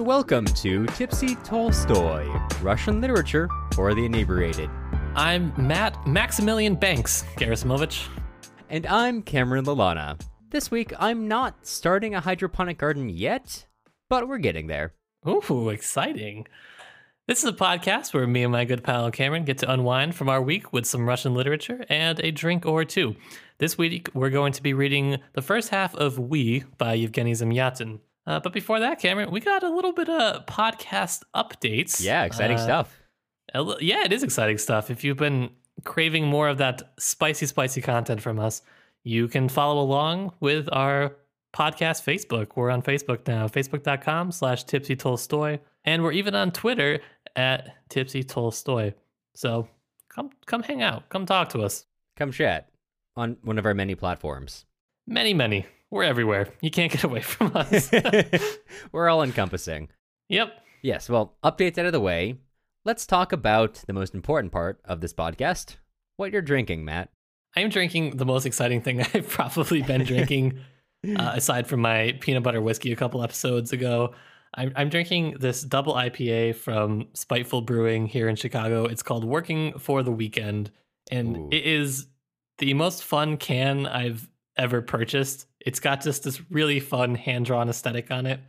And welcome to Tipsy Tolstoy, Russian literature for the inebriated. I'm Matt Maximilian Banks, Gerasimovich. And I'm Cameron Lalana. This week, I'm not starting a hydroponic garden yet, but we're getting there. Ooh, exciting. This is a podcast where me and my good pal Cameron get to unwind from our week with some Russian literature and a drink or two. This week, we're going to be reading the first half of We by Yevgeny Zamyatin. Uh, but before that, Cameron, we got a little bit of podcast updates. Yeah, exciting Uh, stuff. Yeah, it is exciting stuff. If you've been craving more of that spicy, spicy content from us, you can follow along with our podcast Facebook. We're on Facebook now, facebook.com slash tipsy Tolstoy. And we're even on Twitter at tipsy Tolstoy. So come come hang out. Come talk to us. Come chat on one of our many platforms. Many, many. We're everywhere. You can't get away from us. we're all encompassing. yep. Yes, well, updates out of the way. Let's talk about the most important part of this podcast what you're drinking, Matt. I'm drinking the most exciting thing I've probably been drinking, uh, aside from my peanut butter whiskey a couple episodes ago. I'm, I'm drinking this double IPA from Spiteful Brewing here in Chicago. It's called Working for the Weekend, and Ooh. it is the most fun can I've ever purchased. It's got just this really fun hand drawn aesthetic on it,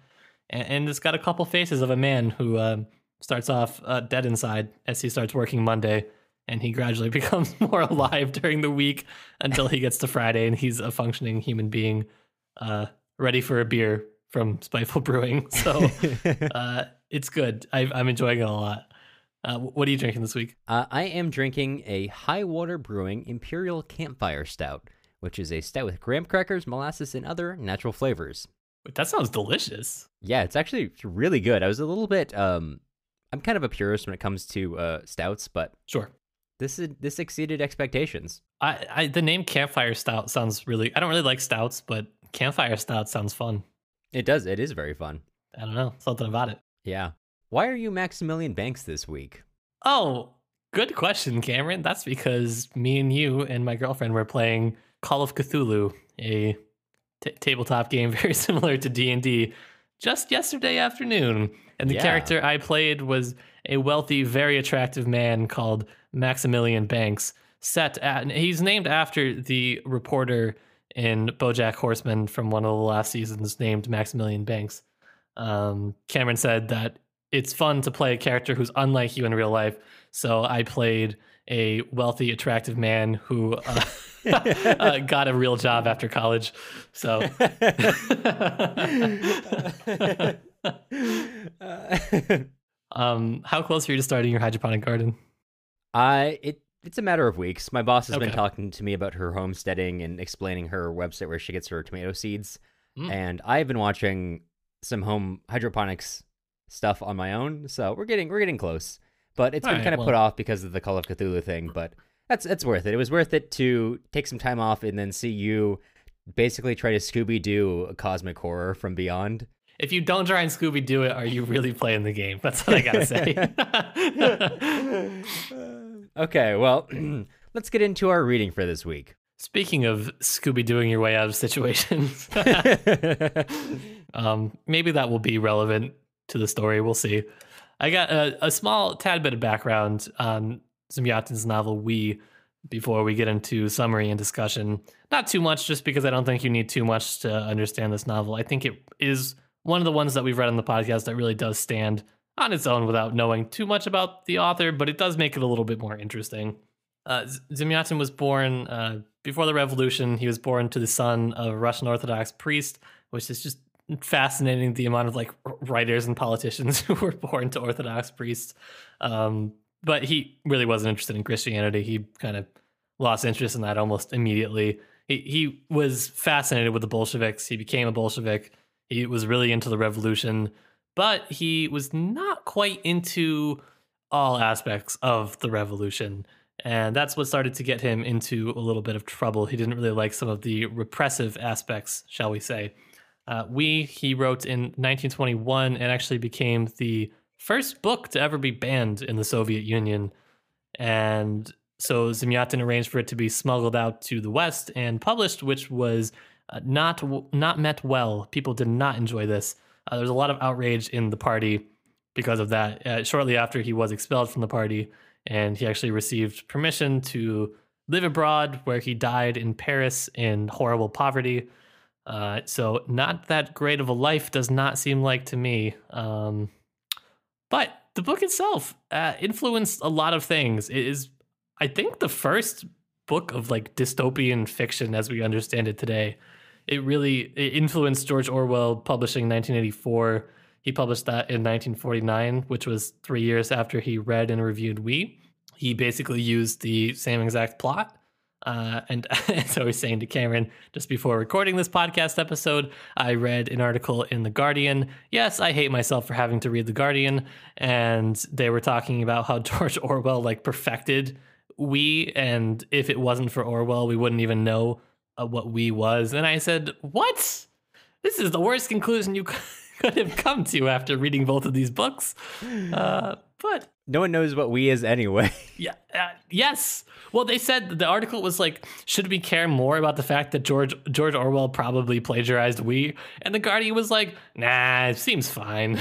and, and it's got a couple faces of a man who um, starts off uh, dead inside as he starts working Monday and he gradually becomes more alive during the week until he gets to Friday and he's a functioning human being, uh, ready for a beer from Spiteful Brewing. So uh, it's good. I, I'm enjoying it a lot. Uh, what are you drinking this week? Uh, I am drinking a High Water Brewing Imperial Campfire Stout, which is a stout with graham crackers, molasses, and other natural flavors. Wait, that sounds delicious. Yeah, it's actually really good. I was a little bit um I'm kind of a purist when it comes to uh stouts, but Sure. this is this exceeded expectations. I, I the name Campfire Stout sounds really. I don't really like stouts, but Campfire Stout sounds fun. It does. It is very fun. I don't know something about it. Yeah. Why are you Maximilian Banks this week? Oh, good question, Cameron. That's because me and you and my girlfriend were playing Call of Cthulhu, a t- tabletop game very similar to D and D, just yesterday afternoon. And the Yeah. character I played was a wealthy, very attractive man called Maximilian Banks. Set at, he's named after the reporter in BoJack Horseman from one of the last seasons, named Maximilian Banks. Um, Cameron said that it's fun to play a character who's unlike you in real life. So I played a wealthy, attractive man who uh, uh, got a real job after college. So um, how close are you to starting your hydroponic garden? I it it's a matter of weeks. My boss has been talking to me about her homesteading and explaining her website where she gets her tomato seeds. Mm. And I've been watching some home hydroponics stuff on my own, so we're getting we're getting close. But it's been Alright, kind of well- put off because of the Call of Cthulhu thing, but that's that's worth it. It was worth it to take some time off and then see you basically try to Scooby Doo a cosmic horror from beyond. If you don't try and Scooby Doo it, are you really playing the game? That's what I gotta say. okay, well, let's get into our reading for this week. Speaking of Scooby Dooing your way out of situations, um, maybe that will be relevant to the story. We'll see. I got a, a small tad bit of background on Zamyatin's novel We before we get into summary and discussion. Not too much, just because I don't think you need too much to understand this novel. I think it is one of the ones that we've read on the podcast that really does stand on its own without knowing too much about the author, but it does make it a little bit more interesting. Uh, was born uh, before the revolution. He was born to the son of a Russian Orthodox priest, which is just fascinating. The amount of like writers and politicians who were born to Orthodox priests. Um, but he really wasn't interested in Christianity. He kind of lost interest in that almost immediately. He he was fascinated with the Bolsheviks. He became a Bolshevik. He was really into the revolution, but he was not quite into all aspects of the revolution. And that's what started to get him into a little bit of trouble. He didn't really like some of the repressive aspects, shall we say. Uh, we, he wrote in 1921 and actually became the first book to ever be banned in the Soviet Union. And so Zamyatin arranged for it to be smuggled out to the West and published, which was uh, not not met well. People did not enjoy this. Uh, there was a lot of outrage in the party because of that. Uh, shortly after he was expelled from the party, and he actually received permission to live abroad, where he died in Paris in horrible poverty. Uh, so not that great of a life does not seem like to me. Um, but the book itself uh, influenced a lot of things. It is, I think, the first book of like dystopian fiction as we understand it today. It really it influenced George Orwell publishing 1984. He published that in 1949, which was three years after he read and reviewed We. He basically used the same exact plot uh, and as I was saying to Cameron just before recording this podcast episode, I read an article in The Guardian. Yes, I hate myself for having to read The Guardian. And they were talking about how George Orwell like perfected we. And if it wasn't for Orwell, we wouldn't even know uh, what we was. And I said, What? This is the worst conclusion you could have come to after reading both of these books. Uh, but no one knows what we is anyway. yeah. Uh, yes. Well, they said the article was like, should we care more about the fact that George George Orwell probably plagiarized we? And the Guardian was like, nah, it seems fine.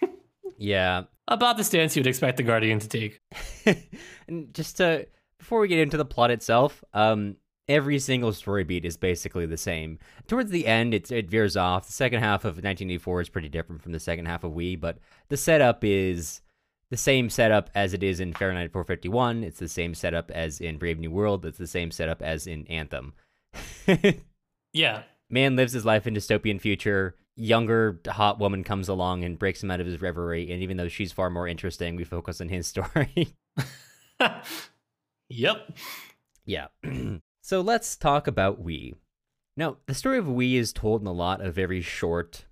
yeah. About the stance you would expect the Guardian to take. and just to before we get into the plot itself, um, every single story beat is basically the same. Towards the end, it, it veers off. The second half of 1984 is pretty different from the second half of We, but the setup is the same setup as it is in Fahrenheit 451. It's the same setup as in Brave New World. It's the same setup as in Anthem. yeah. Man lives his life in dystopian future. Younger hot woman comes along and breaks him out of his reverie. And even though she's far more interesting, we focus on his story. yep. Yeah. so let's talk about We. Now, the story of We is told in a lot of very short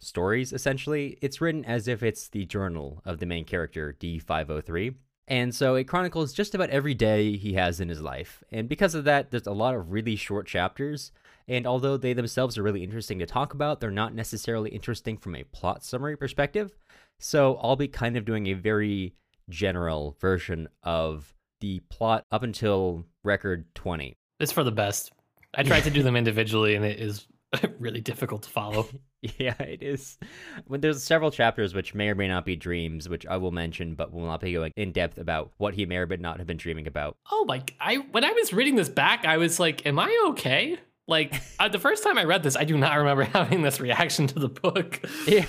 stories, essentially. It's written as if it's the journal of the main character, D503. And so it chronicles just about every day he has in his life. And because of that, there's a lot of really short chapters. And although they themselves are really interesting to talk about, they're not necessarily interesting from a plot summary perspective. So I'll be kind of doing a very general version of the plot up until record 20. It's for the best. I tried to do them individually, and it is really difficult to follow. yeah, it is. When there's several chapters which may or may not be dreams, which I will mention, but will not be going in depth about what he may or may not have been dreaming about. Oh my! I when I was reading this back, I was like, "Am I okay?" Like uh, the first time I read this, I do not remember having this reaction to the book. Yeah.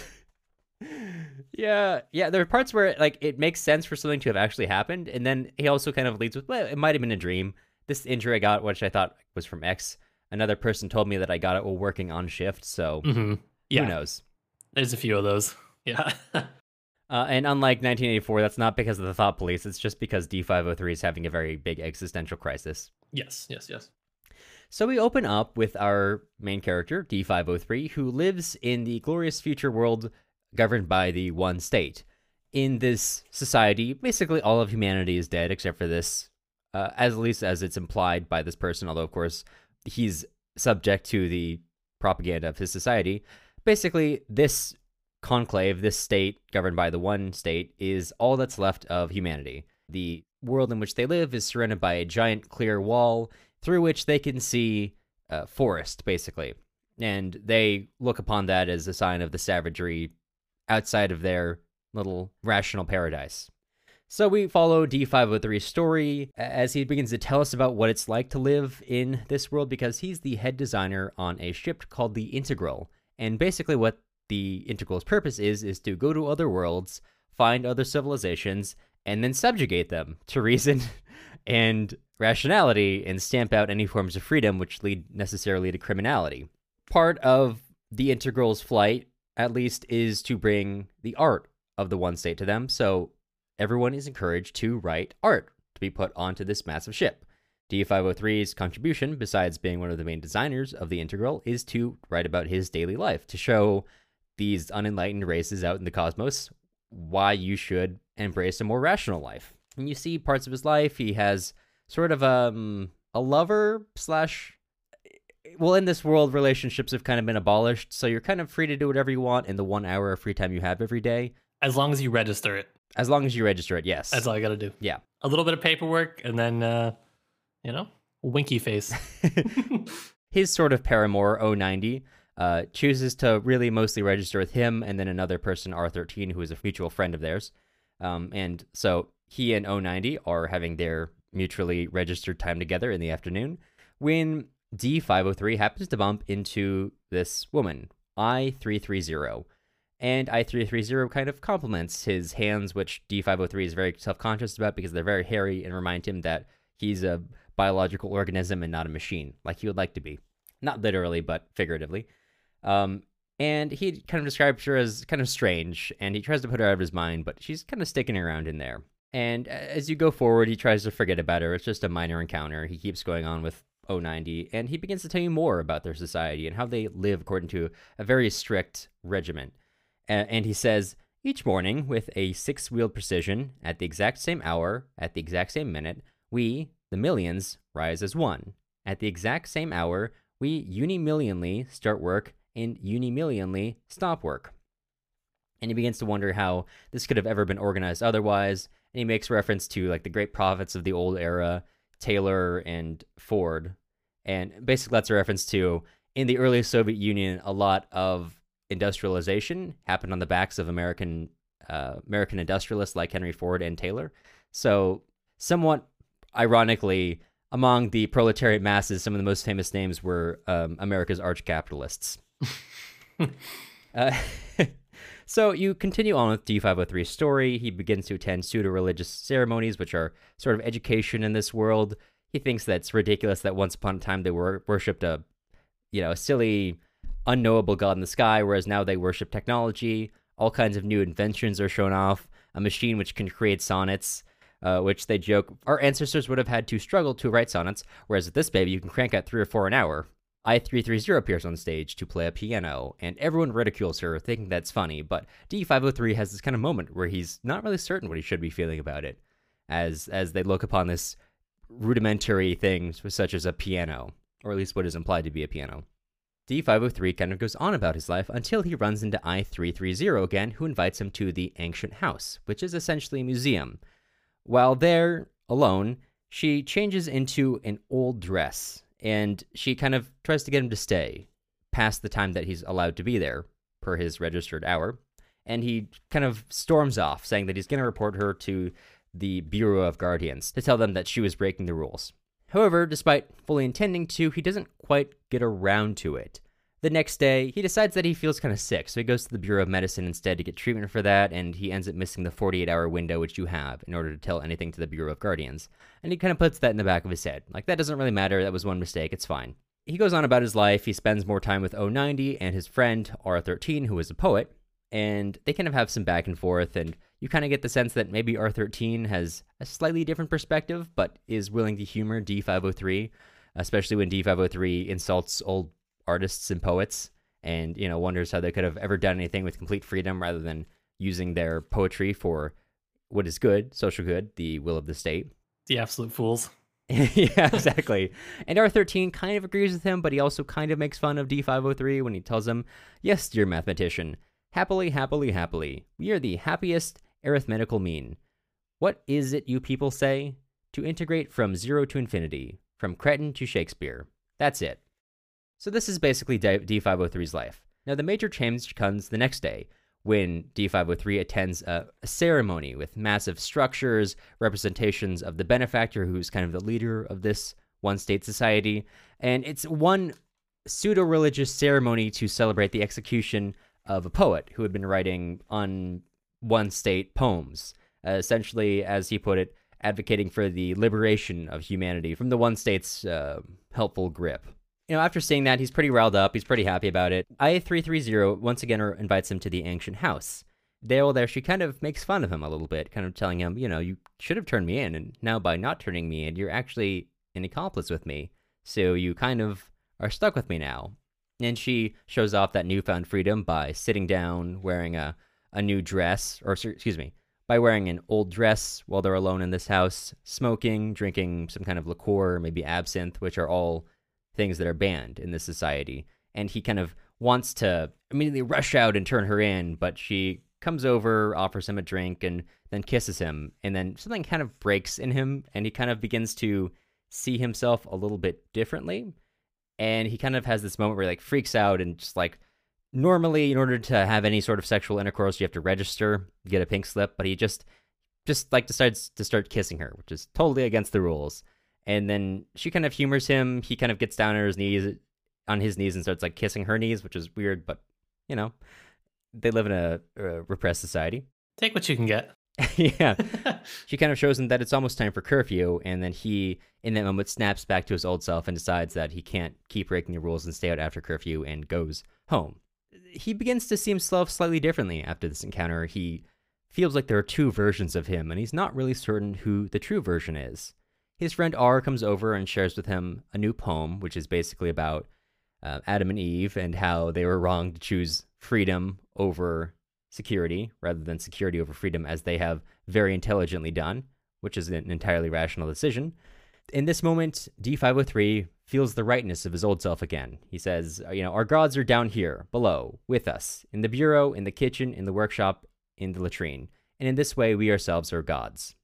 Yeah, yeah. There are parts where like it makes sense for something to have actually happened, and then he also kind of leads with, "Well, it might have been a dream." This injury I got, which I thought was from X, another person told me that I got it while working on shift. So mm-hmm. Yeah. who knows? There's a few of those. Yeah. uh, and unlike 1984, that's not because of the thought police. It's just because D503 is having a very big existential crisis. Yes, yes, yes. So we open up with our main character, D503, who lives in the glorious future world governed by the one state. In this society, basically all of humanity is dead except for this, uh, as at least as it's implied by this person, although, of course, he's subject to the propaganda of his society. Basically, this conclave, this state governed by the one state, is all that's left of humanity. The world in which they live is surrounded by a giant clear wall through which they can see uh, forest, basically. And they look upon that as a sign of the savagery outside of their little rational paradise. So we follow D503's story as he begins to tell us about what it's like to live in this world because he's the head designer on a ship called the Integral. And basically what the Integral's purpose is is to go to other worlds, find other civilizations, and then subjugate them to reason and rationality and stamp out any forms of freedom which lead necessarily to criminality. Part of the Integral's flight, at least, is to bring the art of the one state to them. So everyone is encouraged to write art to be put onto this massive ship. D503's contribution, besides being one of the main designers of the Integral, is to write about his daily life, to show these unenlightened races out in the cosmos why you should embrace a more rational life. And you see parts of his life. He has sort of um, a lover slash well in this world relationships have kind of been abolished so you're kind of free to do whatever you want in the one hour of free time you have every day as long as you register it as long as you register it, yes. That's all I got to do. Yeah. A little bit of paperwork and then, uh, you know, winky face. His sort of paramour, O90, uh, chooses to really mostly register with him and then another person, R13, who is a mutual friend of theirs. Um, and so he and O90 are having their mutually registered time together in the afternoon when D503 happens to bump into this woman, I330. And I330 kind of compliments his hands, which D503 is very self conscious about because they're very hairy and remind him that he's a biological organism and not a machine, like he would like to be. Not literally, but figuratively. Um, and he kind of describes her as kind of strange, and he tries to put her out of his mind, but she's kind of sticking around in there. And as you go forward, he tries to forget about her. It's just a minor encounter. He keeps going on with O90, and he begins to tell you more about their society and how they live according to a very strict regiment. and he says, each morning, with a six wheeled precision, at the exact same hour, at the exact same minute, we, the millions, rise as one. At the exact same hour, we unimillionly start work and unimillionly stop work. And he begins to wonder how this could have ever been organized otherwise. And he makes reference to like the great prophets of the old era, Taylor and Ford. And basically, that's a reference to in the early Soviet Union, a lot of industrialization happened on the backs of American uh, American industrialists like Henry Ford and Taylor. So, somewhat ironically, among the proletariat masses, some of the most famous names were um, America's arch capitalists. uh, so you continue on with D503's story. He begins to attend pseudo religious ceremonies, which are sort of education in this world. He thinks that's ridiculous that once upon a time they were worshipped a, you know, a silly, unknowable god in the sky, whereas now they worship technology. All kinds of new inventions are shown off. A machine which can create sonnets uh, which they joke our ancestors would have had to struggle to write sonnets, whereas with this baby, you can crank out three or four an hour. I330 appears on stage to play a piano, and everyone ridicules her, thinking that's funny, but D503 has this kind of moment where he's not really certain what he should be feeling about it, as, as they look upon this rudimentary thing such as a piano, or at least what is implied to be a piano. D503 kind of goes on about his life until he runs into I330 again, who invites him to the Ancient House, which is essentially a museum, while there, alone, she changes into an old dress and she kind of tries to get him to stay past the time that he's allowed to be there per his registered hour. And he kind of storms off, saying that he's going to report her to the Bureau of Guardians to tell them that she was breaking the rules. However, despite fully intending to, he doesn't quite get around to it. The next day, he decides that he feels kind of sick, so he goes to the Bureau of Medicine instead to get treatment for that, and he ends up missing the 48 hour window which you have in order to tell anything to the Bureau of Guardians. And he kind of puts that in the back of his head. Like, that doesn't really matter, that was one mistake, it's fine. He goes on about his life, he spends more time with O90 and his friend R13, who is a poet, and they kind of have some back and forth, and you kind of get the sense that maybe R13 has a slightly different perspective, but is willing to humor D503, especially when D503 insults old artists and poets and you know wonders how they could have ever done anything with complete freedom rather than using their poetry for what is good social good the will of the state. The absolute fools. Yeah exactly. And r13 kind of agrees with him but he also kind of makes fun of d503 when he tells him yes dear mathematician happily happily happily we are the happiest arithmetical mean. What is it you people say? To integrate from zero to infinity from cretin to shakespeare. That's it so this is basically D503's life. Now the major change comes the next day when D503 attends a, a, ceremony with massive structures, representations of the benefactor who's kind of the leader of this one state society, and it's one pseudo religious ceremony to celebrate the execution of a poet who had been writing on one state poems, uh, essentially, as he put it, advocating for the liberation of humanity from the one state's uh, helpful grip you know, after seeing that, he's pretty riled up. He's pretty happy about it. I330 once again invites him to the ancient house. Dale there, she kind of makes fun of him a little bit, kind of telling him, you know, you should have turned me in, and now by not turning me in, you're actually an accomplice with me. So you kind of are stuck with me now. And she shows off that newfound freedom by sitting down, wearing a, a new dress, or excuse me, by wearing an old dress while they're alone in this house, smoking, drinking some kind of liqueur, maybe absinthe, which are all things that are banned in this society. And he kind of wants to immediately rush out and turn her in, but she comes over, offers him a drink, and then kisses him. And then something kind of breaks in him, and he kind of begins to see himself a little bit differently. and he kind of has this moment where he like freaks out and just like normally in order to have any sort of sexual intercourse you have to register get a pink slip but he just just like decides to start kissing her which is totally against the rules and then she kind of humors him. He kind of gets down on his knees on his knees and starts like kissing her knees which is weird but you know they live in a, a repressed society. Take what you can get. yeah. She kind of shows him that it's almost time for curfew and then he in that moment snaps back to his old self and decides that he can't keep breaking the rules and stay out after curfew and goes home. He begins to see himself slightly differently after this encounter. He feels like there are two versions of him and he's not really certain who the true version is his friend r comes over and shares with him a new poem which is basically about uh, adam and eve and how they were wrong to choose freedom over security rather than security over freedom, as they have very intelligently done, which is an entirely rational decision. In this moment, D503 feels the rightness of his old self again. He says, You know, our gods are down here, below, with us, in the bureau, in the kitchen, in the workshop, in the latrine. And in this way, we ourselves are gods.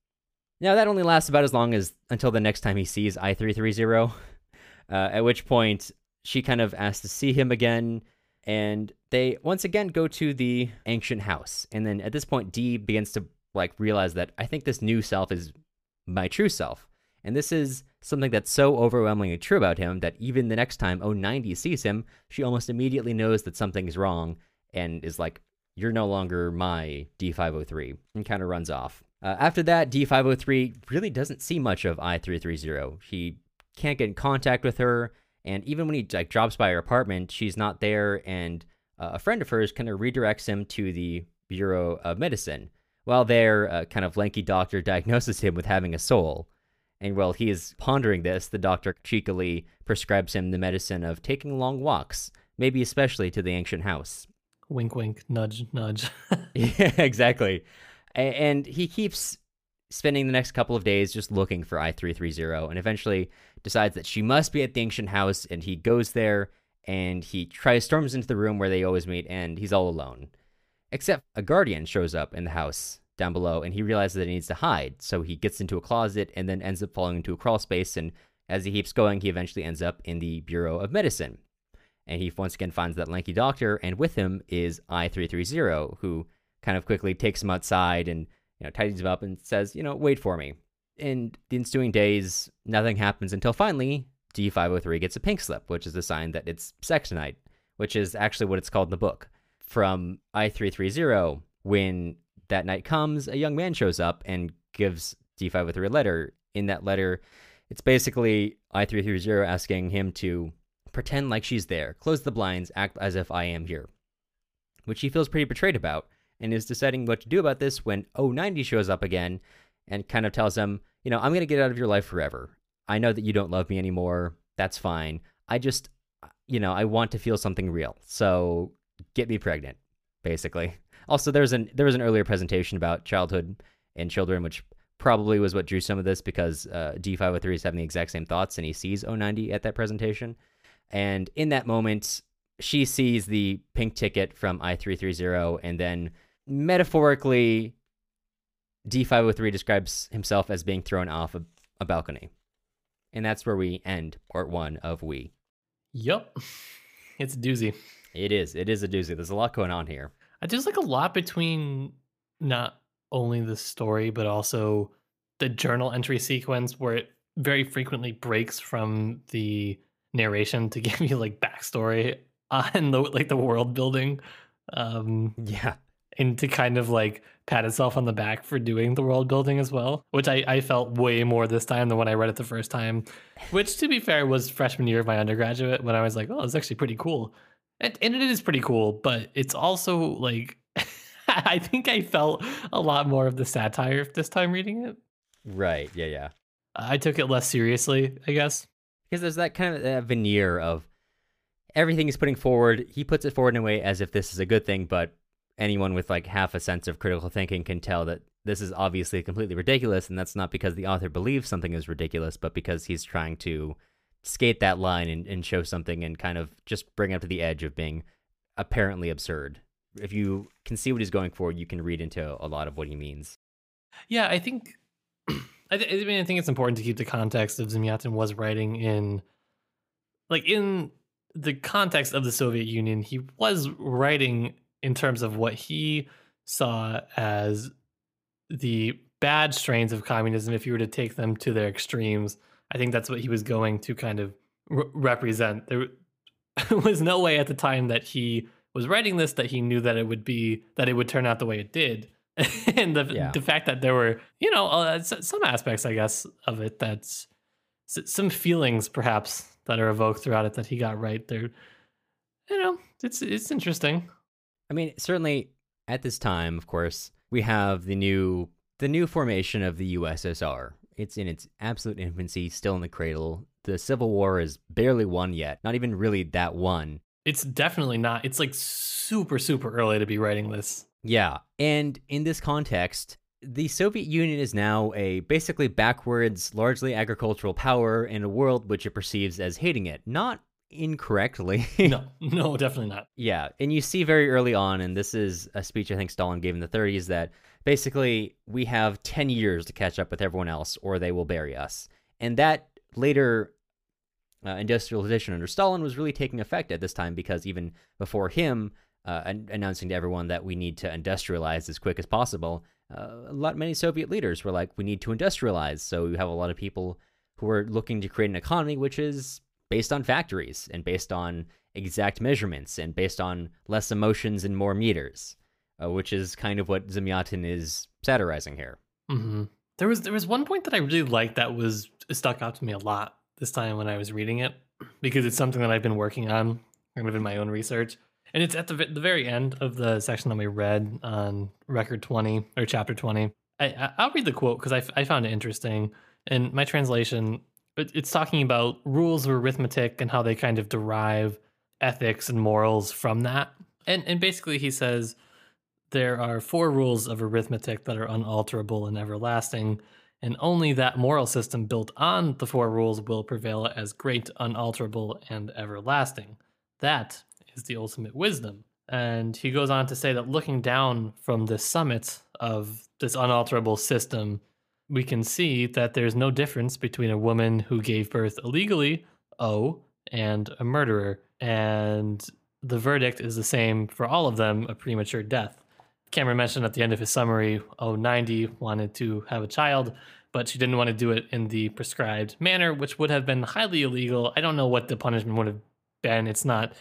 Now, that only lasts about as long as until the next time he sees I330, uh, at which point she kind of asks to see him again and they once again go to the ancient house. And then at this point d begins to like realize that i think this new self is my true self. And this is something that's so overwhelmingly true about him that even the next time O90 sees him she almost immediately knows that something's wrong and is like you're no longer my d503 and kind of runs off uh, after that d503 really doesn't see much of i330 he can't get in contact with her and even when he like drops by her apartment, she's not there, and uh, a friend of hers kind of redirects him to the Bureau of Medicine. While there, a kind of lanky doctor diagnoses him with having a soul. And while he is pondering this, the doctor cheekily prescribes him the medicine of taking long walks, maybe especially to the ancient house. Wink, wink, nudge, nudge. yeah, exactly. And he keeps spending the next couple of days just looking for I330 and eventually decides that she must be at the ancient house and he goes there and he tries storms into the room where they always meet and he's all alone. Except a guardian shows up in the house down below and he realizes that he needs to hide. So he gets into a closet and then ends up falling into a crawl space and as he keeps going he eventually ends up in the Bureau of Medicine. And he once again finds that lanky doctor and with him is I330 who kind of quickly takes him outside and you know, tidies him up and says, you know, wait for me. In the ensuing days, nothing happens until finally D503 gets a pink slip, which is a sign that it's sex night, which is actually what it's called in the book. From I330, when that night comes, a young man shows up and gives D503 a letter. In that letter, it's basically I330 asking him to pretend like she's there, close the blinds, act as if I am here, which he feels pretty betrayed about and is deciding what to do about this when O90 shows up again and kind of tells him, you know, I'm going to get out of your life forever. I know that you don't love me anymore. That's fine. I just, you know, I want to feel something real. So get me pregnant, basically. Also, there's an there was an earlier presentation about childhood and children, which probably was what drew some of this because uh, D503 is having the exact same thoughts and he sees O90 at that presentation. And in that moment, she sees the pink ticket from I330 and then metaphorically, D503 describes himself as being thrown off a, a balcony. And that's where we end part one of We. Yep. It's a doozy. It is. It is a doozy. There's a lot going on here. There's like a lot between not only the story, but also the journal entry sequence where it very frequently breaks from the narration to give you like backstory on the like the world building. Um, yeah and to kind of like pat itself on the back for doing the world building as well, which I, I felt way more this time than when I read it the first time, which to be fair was freshman year of my undergraduate when I was like, oh, it's actually pretty cool. And, and it is pretty cool, but it's also like, I think I felt a lot more of the satire this time reading it. Right. Yeah. Yeah. I took it less seriously, I guess. Because there's that kind of that veneer of everything he's putting forward. He puts it forward in a way as if this is a good thing, but anyone with like half a sense of critical thinking can tell that this is obviously completely ridiculous and that's not because the author believes something is ridiculous but because he's trying to skate that line and, and show something and kind of just bring it up to the edge of being apparently absurd. If you can see what he's going for you can read into a lot of what he means. Yeah i think I, th- I mean i think it's important to keep the context of Zamyatin was writing in like in the context of the Soviet Union, he was writing in terms of what he saw as the bad strains of communism if you were to take them to their extremes. I think that's what he was going to kind of re- represent. There was no way at the time that he was writing this that he knew that it would be that it would turn out the way it did. and the Yeah. the fact that there were, you know, uh, some aspects, I guess, of it that's some feelings perhaps that are evoked throughout it that he got right. There, you know, it's it's interesting. I mean, certainly at this time, of course, we have the new the new formation of the USSR. It's in its absolute infancy, still in the cradle. The Civil War is barely won yet, not even really that won. It's definitely not. It's like super super early to be writing this. Yeah, and in this context, the Soviet Union is now a basically backwards, largely agricultural power in a world which it perceives as hating it. Not incorrectly. No, no, definitely not. Yeah, and you see very early on, and this is a speech I think Stalin gave in the 30s, that basically we have 10 years to catch up with everyone else, or they will bury us. And that later uh, industrialization under Stalin was really taking effect at this time because even before him uh, an- announcing to everyone that we need to industrialize as quick as possible, uh, a lot many Soviet leaders were like, we need to industrialize. So you have a lot of people who are looking to create an economy which is based on factories and based on exact measurements and based on less emotions and more meters, uh, which is kind of what Zamyatin is satirizing here. hmm There was there was one point that I really liked that was stuck out to me a lot this time when I was reading it because it's something that I've been working on kind of in my own research. And it's at the the very end of the section that we read on record 20 or chapter 20. I, I'll read the quote because I, I found it interesting. and my translation, it, it's talking about rules of arithmetic and how they kind of derive ethics and morals from that. And and basically he says there are four rules of arithmetic that are unalterable and everlasting, and only that moral system built on the four rules will prevail as great, unalterable, and everlasting. That is the ultimate wisdom. And he goes on to say that looking down from the summit of this unalterable system, we can see that there's no difference between a woman who gave birth illegally, O, and a murderer. And the verdict is the same for all of them a premature death. Cameron mentioned at the end of his summary, oh, 90 wanted to have a child, but she didn't want to do it in the prescribed manner, which would have been highly illegal. I don't know what the punishment would have been. It's not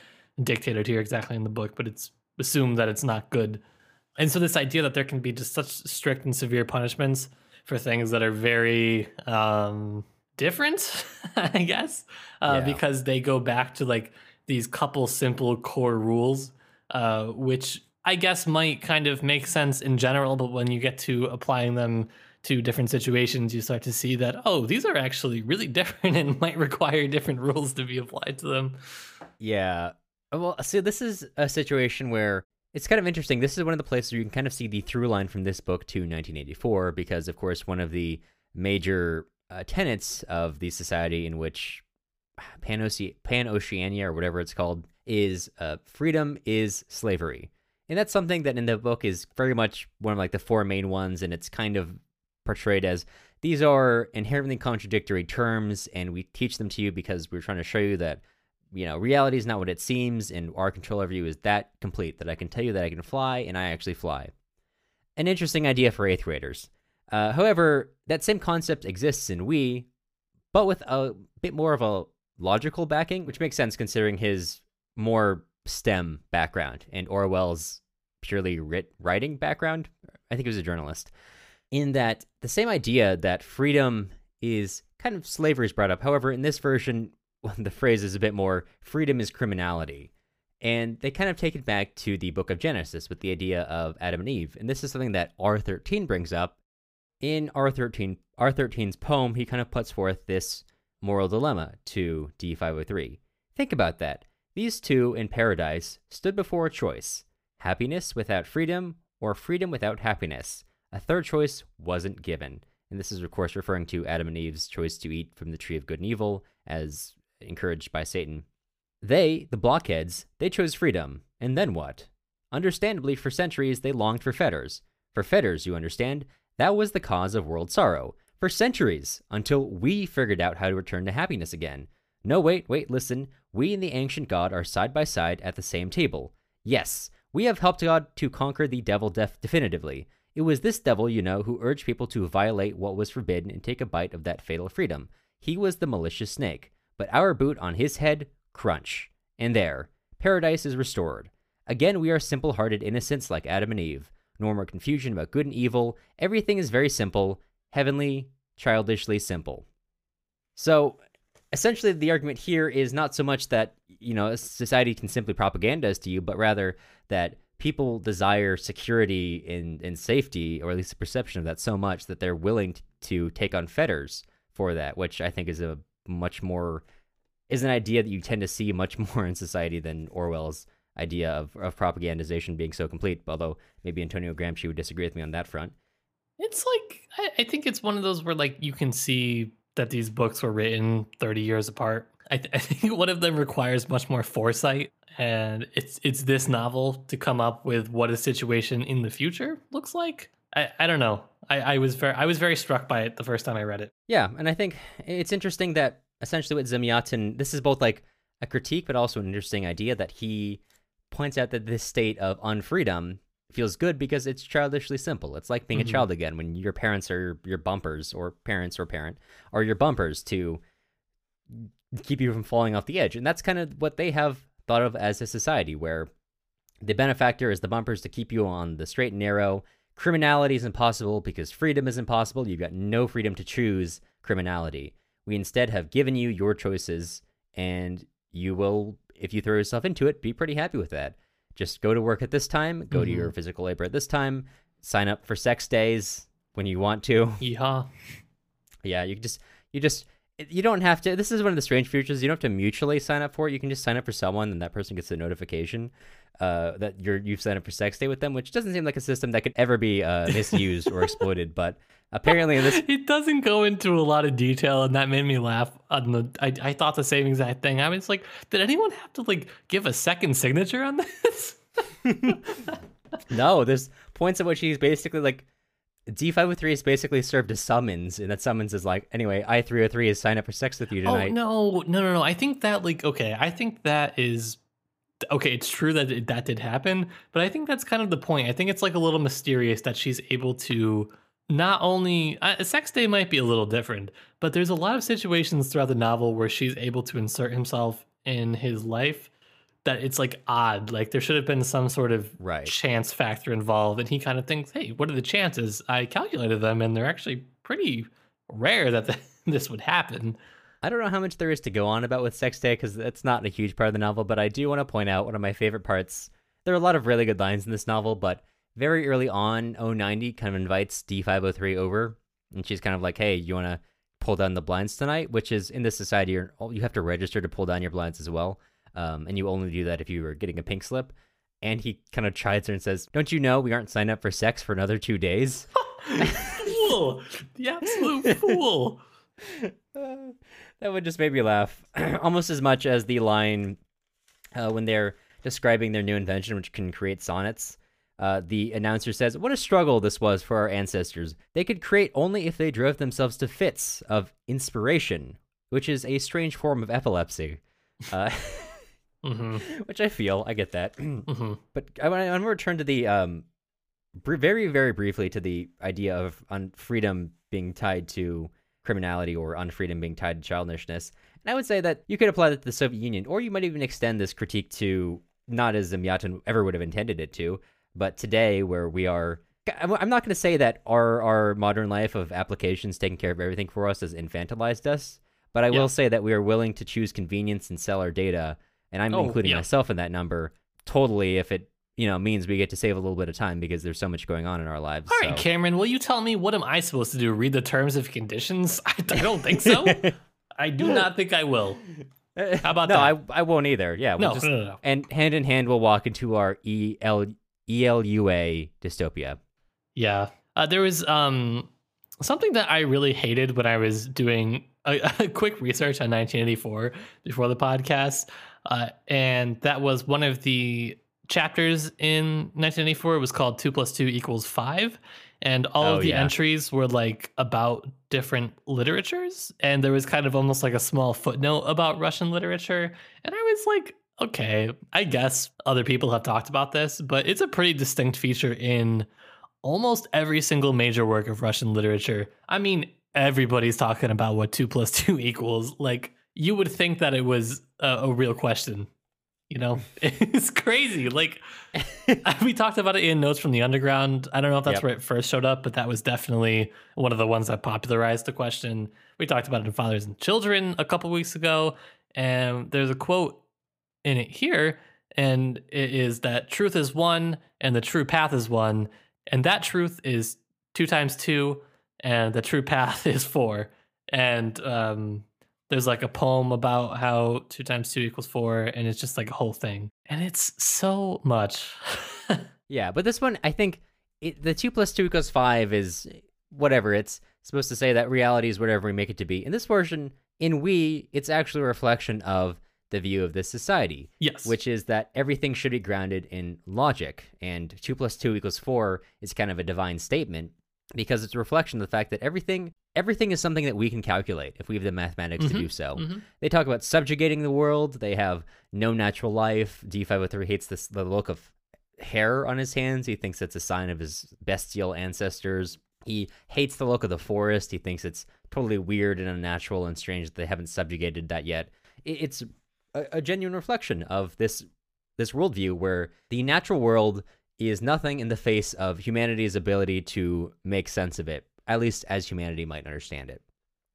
dictated here exactly in the book, but it's assumed that it's not good. And so, this idea that there can be just such strict and severe punishments for things that are very um, different, I guess, uh, Yeah. because they go back to like these couple simple core rules, uh, which I guess might kind of make sense in general, but when you get to applying them to different situations, you start to see that, oh, these are actually really different and might require different rules to be applied to them. Yeah. Well, see, this is a situation where it's kind of interesting. This is one of the places where you can kind of see the through line from this book to 1984, because, of course, one of the major uh, tenets of the society in which Pan-Oce- Pan-Oceania, or whatever it's called, is uh, freedom is slavery. And that's something that in the book is very much one of like the four main ones, and it's kind of portrayed as these are inherently contradictory terms, and we teach them to you because we're trying to show you that you know, reality is not what it seems, and our control over you is that complete that I can tell you that I can fly, and I actually fly. An interesting idea for eighth graders. Uh, however, that same concept exists in We, but with a bit more of a logical backing, which makes sense considering his more STEM background and Orwell's purely writ- writing background. I think he was a journalist. In that, the same idea that freedom is kind of slavery is brought up. However, in this version, the phrase is a bit more freedom is criminality. And they kind of take it back to the book of Genesis with the idea of Adam and Eve. And this is something that R13 brings up. In R13, R13's poem, he kind of puts forth this moral dilemma to D503. Think about that. These two in paradise stood before a choice happiness without freedom or freedom without happiness. A third choice wasn't given. And this is, of course, referring to Adam and Eve's choice to eat from the tree of good and evil, as encouraged by Satan. They, the blockheads, they chose freedom. And then what? Understandably, for centuries, they longed for fetters. For fetters, you understand, that was the cause of world sorrow. For centuries, until we figured out how to return to happiness again. No, wait, wait, listen. We and the ancient god are side by side at the same table. Yes, we have helped God to conquer the devil def- definitively. It was this devil, you know, who urged people to violate what was forbidden and take a bite of that fatal freedom. He was the malicious snake. But our boot on his head, crunch. And there, paradise is restored. Again, we are simple hearted innocents like Adam and Eve. No more confusion about good and evil. Everything is very simple, heavenly, childishly simple. So, essentially, the argument here is not so much that, you know, society can simply propagandize to you, but rather that people desire security and, and safety, or at least a perception of that so much that they're willing to, to take on fetters for that, which I think is a much more is an idea that you tend to see much more in society than Orwell's idea of, of propagandization being so complete. Although maybe Antonio Gramsci would disagree with me on that front. It's like I, I think it's one of those where like you can see that these books were written 30 years apart. I, th- I think one of them requires much more foresight, and it's it's this novel to come up with what a situation in the future looks like. I, I don't know. I, I was very I was very struck by it the first time I read it. Yeah, and I think it's interesting that essentially what Zamyatin this is both like a critique but also an interesting idea that he points out that this state of unfreedom feels good because it's childishly simple. It's like being mm-hmm. a child again when your parents are your bumpers or parents or parent are your bumpers to keep you from falling off the edge. And that's kind of what they have thought of as a society where the benefactor is the bumpers to keep you on the straight and narrow Criminality is impossible because freedom is impossible. You've got no freedom to choose criminality. We instead have given you your choices, and you will, if you throw yourself into it, be pretty happy with that. Just go to work at this time, go mm-hmm. to your mm-hmm. physical labor at this time, sign up for sex days when you want to. Yeah. Yeah, you just you just you don't have to this is one of the strange features you don't have to mutually sign up for it you can just sign up for someone and that person gets a notification uh, that you're you've signed up for sex day with them which doesn't seem like a system that could ever be uh, misused or exploited but apparently this it doesn't go into a lot of detail and that made me laugh on the I, I thought the same exact thing i was like did anyone have to like give a second signature on this? No there's points at which he's basically like D503 is basically served a summons, and that summons is like, anyway, I303 is sign up for sex with you oh, tonight. Oh, no, no, no, no. I think that, like, okay, I think that is, okay, it's true that it, that did happen, but I think that's kind of the point. I think it's like a little mysterious that she's able to not only, uh, sex day might be a little different, but there's a lot of situations throughout the novel where she's able to insert himself in his life that it's like odd. Like there should have been some sort of right. chance factor involved. And he kind of thinks, hey, what are the chances? I calculated them and they're actually pretty rare that the, this would happen. I don't know how much there is to go on about with Sex Day because it's not a huge part of the novel, but I do want to point out one of my favorite parts. There are a lot of really good lines in this novel, but very early on, O90 kind of invites D503 over, and she's kind of like, hey, you want to pull down the blinds tonight? Which is in this society, you have to register to pull down your blinds as well um, and you only do that if you were getting a pink slip. And he kind of chides her and says, "Don't you know we aren't signed up for sex for another two days?" fool, the absolute fool. Uh, that would just make me laugh almost as much as the line uh, when they're describing their new invention, which can create sonnets. Uh, the announcer says, What a struggle this was for our ancestors. They could create only if they drove themselves to fits of inspiration, which is a strange form of epilepsy. Uh, mm-hmm. which I feel I get that. mm-hmm. But I, I want to return to the um, br- very very briefly to the idea of un- freedom being tied to criminality or unfreedom being tied to childishness. And I would say that you could apply that to the Soviet Union, or you might even extend this critique to not as Zamyatin ever would have intended it to, but today where we are. I'm not going to say that our our modern life of applications taking care of everything for us has infantilized us, but I will say that we are willing to choose convenience and sell our data and I'm oh, including yeah. myself in that number totally if it you know means we get to save a little bit of time because there's so much going on in our lives. All right, so. Cameron, will you tell me what am I supposed to do? Read the terms of conditions? I, I don't think so. I do not think I will. How about no, that? No, I, I won't either. Yeah, we'll no, just, no, no, no. And hand in hand, we'll walk into our EL, ELUA dystopia. Yeah. Uh, there was um, something that I really hated when I was doing a, a quick research on 1984 before the podcast. Uh, and that was one of the chapters in 1984. It was called two plus two equals five, and all Oh, of the yeah. entries were like about different literatures, and there was kind of almost like a small footnote about Russian literature, and I was like. Okay, I guess other people have talked about this, but it's a pretty distinct feature in almost every single major work of Russian literature. I mean, everybody's talking about what two plus two equals. Like, you would think that it was a, a real question. You know, it's crazy. Like, we talked about it in Notes from the Underground. I don't know if that's Yep. where it first showed up, but that was definitely one of the ones that popularized the question. We talked about it in Fathers and Children a couple weeks ago, and there's a quote in it here, and it is that truth is one, and the true path is one, and that truth is two times two, and the true path is four. And um, there's like a poem about how two times two equals four, and it's just like a whole thing, and it's so much. Yeah, but this one, I think it, the two plus two equals five is whatever. It's supposed to say that reality is whatever we make it to be. In this version, in we, it's actually a reflection of the view of this society, yes, which is that everything should be grounded in logic, and two plus two equals four is kind of a divine statement because it's a reflection of the fact that everything everything is something that we can calculate if we have the mathematics to Mhm, do so. mhm. They talk about subjugating the world. They have no natural life. D503 hates this the look of hair on his hands. He thinks it's a sign of his bestial ancestors. He hates the look of the forest. He thinks it's totally weird and unnatural and strange that they haven't subjugated that yet. It- It's a, a genuine reflection of this this worldview where the natural world is nothing in the face of humanity's ability to make sense of it, at least as humanity might understand it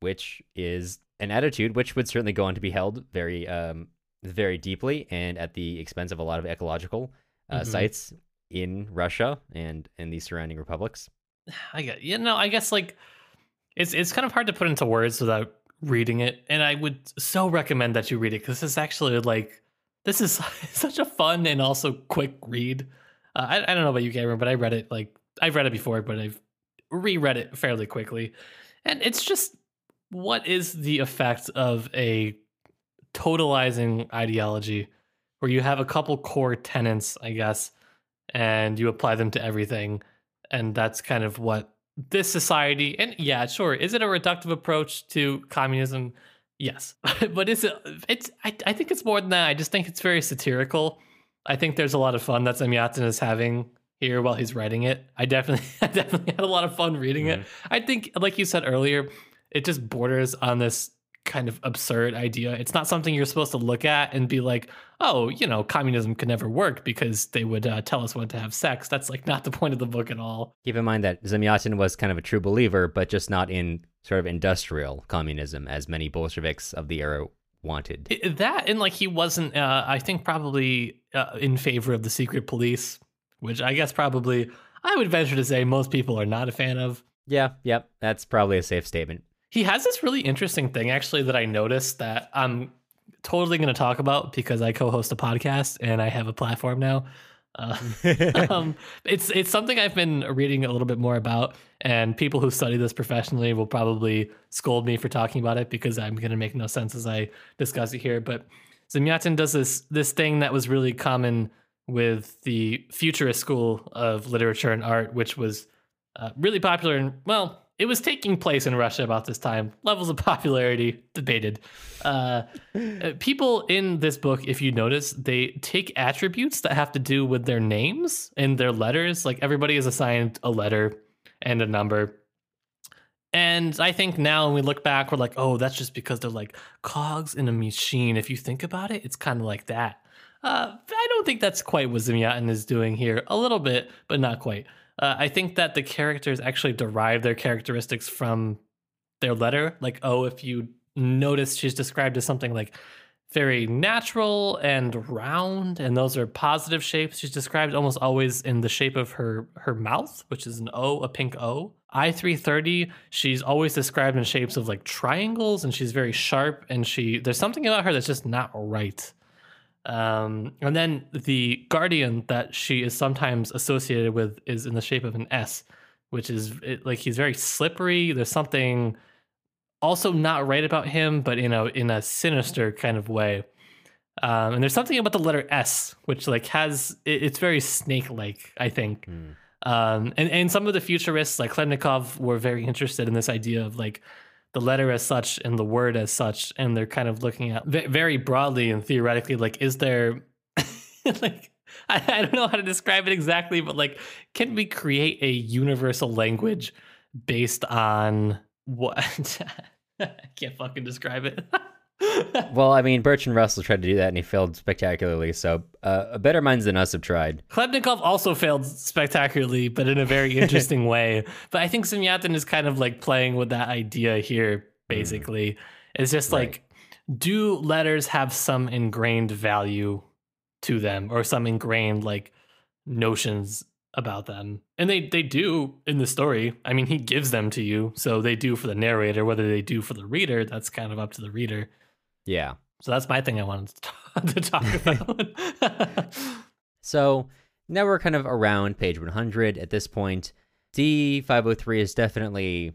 which is an attitude which would certainly go on to be held very um very deeply and at the expense of a lot of ecological uh, Mhm. sites in Russia and in the surrounding republics. I get you know, I guess like it's it's kind of hard to put into words without reading it, and I would so recommend that you read it because this is actually like this is such a fun and also quick read. Uh, I I don't know about you, Cameron, but I read it like I've read it before, but I've reread it fairly quickly, and it's just what is the effect of a totalizing ideology where you have a couple core tenets, I guess, and you apply them to everything? And that's kind of what this society and yeah sure is it a reductive approach to communism? Yes. But is it it's I, I think it's more than that. I just think it's very satirical. I think there's a lot of fun that Zamyatin is having here while he's writing it i definitely i definitely had a lot of fun reading it i think like you said earlier it just borders on this kind of absurd idea it's not something you're supposed to look at and be like oh, you know, communism could never work because they would uh, tell us when to have sex. That's like not the point of the book at all. Keep in mind that Zamyatin was kind of a true believer, but just not in sort of industrial communism as many Bolsheviks of the era wanted. I- that and like he wasn't, uh, I think, probably uh, in favor of the secret police, which I guess probably I would venture to say most people are not a fan of. Yeah, yep, that's probably a safe statement. He has this really interesting thing actually that I noticed that I'm totally going to talk about because I co-host a podcast and I have a platform now. Uh, um, it's it's something I've been reading a little bit more about, and people who study this professionally will probably scold me for talking about it because I'm going to make no sense as I discuss it here. But Zamyatin does this this thing that was really common with the futurist school of literature and art, which was uh, really popular and well, it was taking place in Russia about this time. Levels of popularity debated. Uh, uh, people in this book, if you notice, they take attributes that have to do with their names and their letters. Like everybody is assigned a letter and a number. And I think now when we look back, we're like, oh, that's just because they're like cogs in a machine. If you think about it, it's kind of like that. Uh, I don't think that's quite what Zamyatin is doing here. A little bit, but not quite. Uh, I think that the characters actually derive their characteristics from their letter. Like, oh, if you notice, she's described as something like very natural and round, and those are positive shapes. She's described almost always in the shape of her her mouth, which is an O, a pink O. I three thirty. She's always described in shapes of like triangles, and she's very sharp. And she there's something about her that's just not right. Um, and then the guardian that she is sometimes associated with is in the shape of an S, which is it, like he's very slippery. There's something also not right about him, but you know, in a sinister kind of way. Um, and there's something about the letter S, which like has it, it's very snake-like, I think. Mm. Um, and and some of the futurists like Khlebnikov were very interested in this idea of like the letter as such and the word as such, and they're kind of looking at ve- very broadly and theoretically, like, is there like I, I don't know how to describe it exactly, but like, can we create a universal language based on what? I can't fucking describe it. Well, I mean, Bertrand Russell tried to do that and he failed spectacularly. So, uh, better minds than us have tried. Khlebnikov also failed spectacularly, but in a very interesting way. But I think Zamyatin is kind of like playing with that idea here, basically. It's just Right. like, do letters have some ingrained value to them or some ingrained like notions about them? And they, they do in the story. I mean, he gives them to you. So they do for the narrator. Whether they do for the reader, that's kind of up to the reader. Yeah. So that's my thing I wanted to talk, to talk about. So now we're kind of around page 100 at this point. D503 is definitely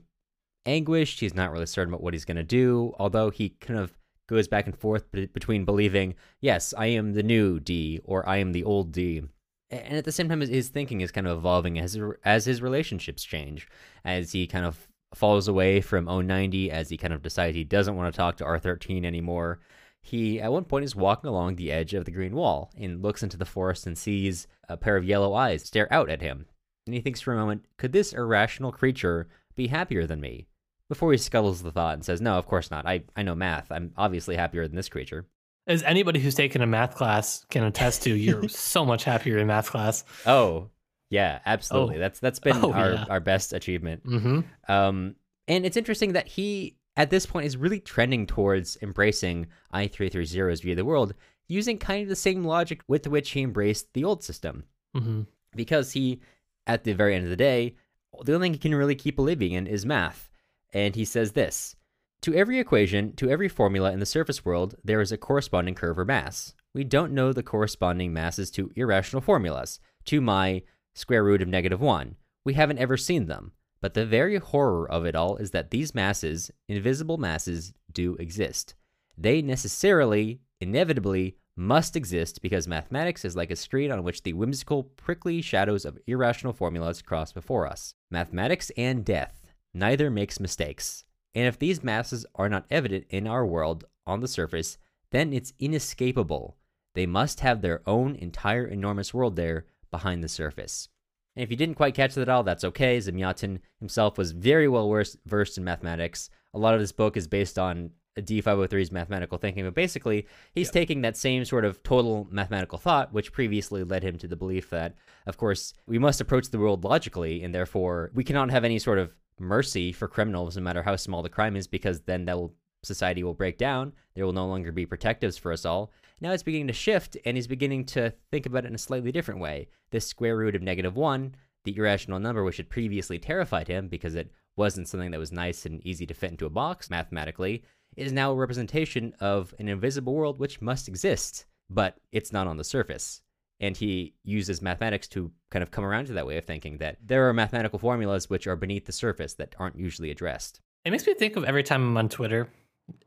anguished. He's not really certain about what he's going to do, although he kind of goes back and forth between believing, yes, I am the new D or I am the old D. And at the same time, his- his thinking is kind of evolving as as his relationships change, as he kind of falls away from O90, as he kind of decides he doesn't want to talk to R13 anymore he at one point is walking along the edge of the green wall and looks into the forest and sees a pair of yellow eyes stare out at him. And he thinks for a moment, could this irrational creature be happier than me? Before he scuttles the thought and says, no, of course not. I, I know math. I'm obviously happier than this creature. As anybody who's taken a math class can attest to, you're so much happier in math class. Oh, yeah, absolutely. Oh. That's that's been Oh, our, yeah. our best achievement. Mm-hmm. Um, and it's interesting that he, at this point, is really trending towards embracing I330's view of the world, using kind of the same logic with which he embraced the old system. Mm-hmm. because he, at the very end of the day, the only thing he can really keep believing in is math. And he says this To every equation, to every formula in the surface world, there is a corresponding curve or mass. We don't know the corresponding masses to irrational formulas, to my square root of negative 1. We haven't ever seen them. But the very horror of it all is that these masses, invisible masses, do exist. They necessarily, inevitably, must exist because mathematics is like a screen on which the whimsical, prickly shadows of irrational formulas cross before us. Mathematics and death, neither makes mistakes. And if these masses are not evident in our world on the surface, then it's inescapable. They must have their own entire enormous world there behind the surface. And if you didn't quite catch that at all, that's okay. Zamyatin himself was very well versed in mathematics. A lot of this book is based on D503's mathematical thinking, but basically, he's taking that same sort of total mathematical thought, which previously led him to the belief that, of course, we must approach the world logically, and therefore we cannot have any sort of mercy for criminals, no matter how small the crime is, because then that will society will break down. There will no longer be protectives for us all. Now it's beginning to shift, and he's beginning to think about it in a slightly different way. This square root of negative one, the irrational number which had previously terrified him because it wasn't something that was nice and easy to fit into a box mathematically, is now a representation of an invisible world which must exist, but it's not on the surface. And he uses mathematics to kind of come around to that way of thinking that there are mathematical formulas which are beneath the surface that aren't usually addressed. It makes me think of every time I'm on Twitter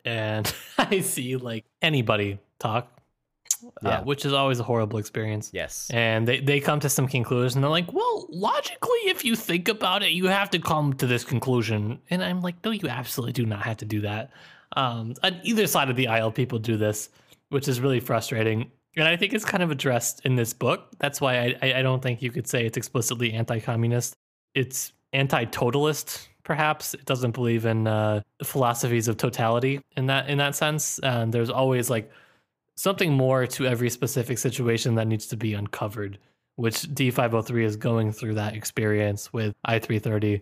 and I see like anybody talk, Yeah. uh, which is always a horrible experience. Yes. And they, they come to some conclusion. And they're like, well, logically, if you think about it, you have to come to this conclusion. And I'm like, no, you absolutely do not have to do that. Um, on either side of the aisle, people do this, which is really frustrating. And I think it's kind of addressed in this book. That's why I, I- I don't think you could say it's explicitly anti communist. It's anti totalist, perhaps. It doesn't believe in uh, philosophies of totality in that in that sense. And there's always like something more to every specific situation that needs to be uncovered, which D503 is going through that experience with I330.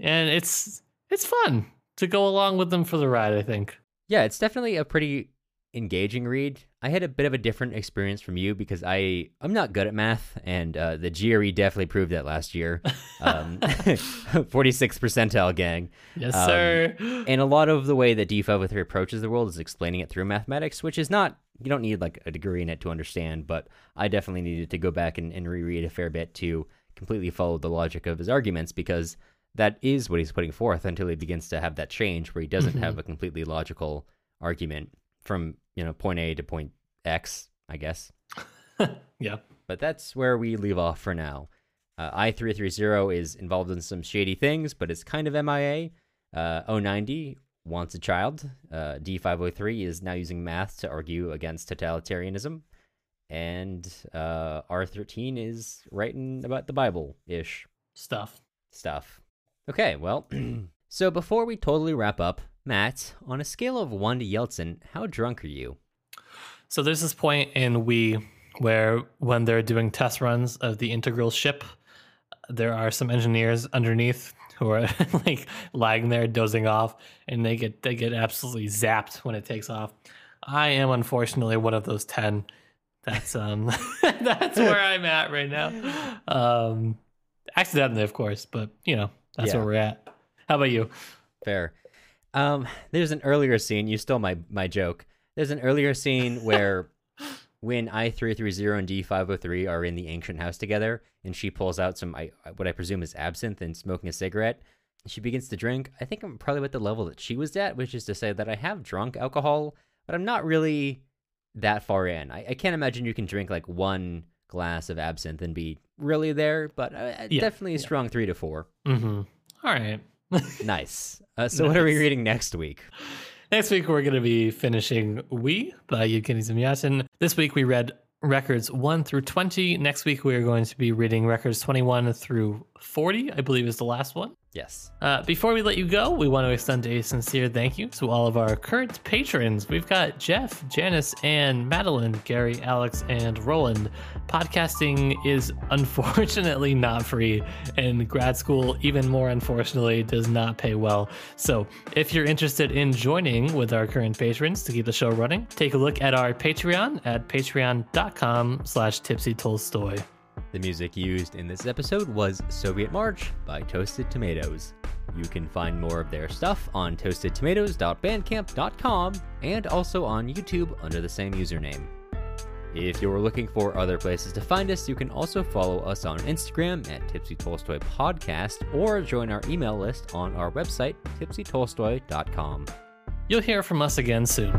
And it's it's fun to go along with them for the ride, I think. Yeah, it's definitely a pretty engaging read. I had a bit of a different experience from you because I I'm not good at math, and uh, the GRE definitely proved that last year. Um, 46th percentile gang, Yes, Um, sir. and a lot of the way that D503 approaches the world is explaining it through mathematics, which is not you don't need like a degree in it to understand. But I definitely needed to go back and, and reread a fair bit to completely follow the logic of his arguments because that is what he's putting forth until he begins to have that change where he doesn't Mhm. have a completely logical argument from you know point A to point X, I guess. yeah. But that's where we leave off for now. Uh, I330 is involved in some shady things, but it's kind of MIA. Uh, O90 wants a child. Uh, D503 is now using math to argue against totalitarianism. And uh, R13 is writing about the Bible ish Stuff. stuff. Okay, well, so before we totally wrap up, Matt, on a scale of 1 to Yeltsin, how drunk are you? So there's this point in we where when they're doing test runs of the integral ship, there are some engineers underneath who are like lying there dozing off and they get they get absolutely zapped when it takes off. I am unfortunately one of those 10. That's um that's where I'm at right now. Um accidentally of course, but you know, that's Yeah. where we're at. How about you? Fair. Um, there's an earlier scene. You stole my my joke. There's an earlier scene where when I three three zero and D five hundred three are in the ancient house together, and she pulls out some I, what I presume is absinthe and smoking a cigarette. She begins to drink. I think I'm probably at the level that she was at, which is to say that I have drunk alcohol, but I'm not really that far in. I, I can't imagine you can drink like one glass of absinthe and be really there, but uh, Yeah, definitely a yeah. strong three to four. Mm-hmm. All right. Nice. Uh, so, what are we reading next week? Next week, we're going to be finishing We by Yevgeny Zamyatin. This week, we read records 1 through 20. Next week, we are going to be reading records 21 through 40, I believe is the last one. Yes. Uh, before we let you go, we want to extend a sincere thank you to all of our current patrons. We've got Jeff, Janice, Ann, Madeline, Gary, Alex, and Roland. Podcasting is unfortunately not free, and grad school, even more unfortunately, does not pay well. So, if you're interested in joining with our current patrons to keep the show running, take a look at our Patreon at patreon.com slash tipsy Tolstoy. The music used in this episode was Soviet March by Toasted Tomatoes. You can find more of their stuff on toastedtomatoes.bandcamp.com and also on YouTube under the same username. If you're looking for other places to find us, you can also follow us on Instagram at Tipsy Tolstoy Podcast or join our email list on our website, tipsytolstoy.com. You'll hear from us again soon.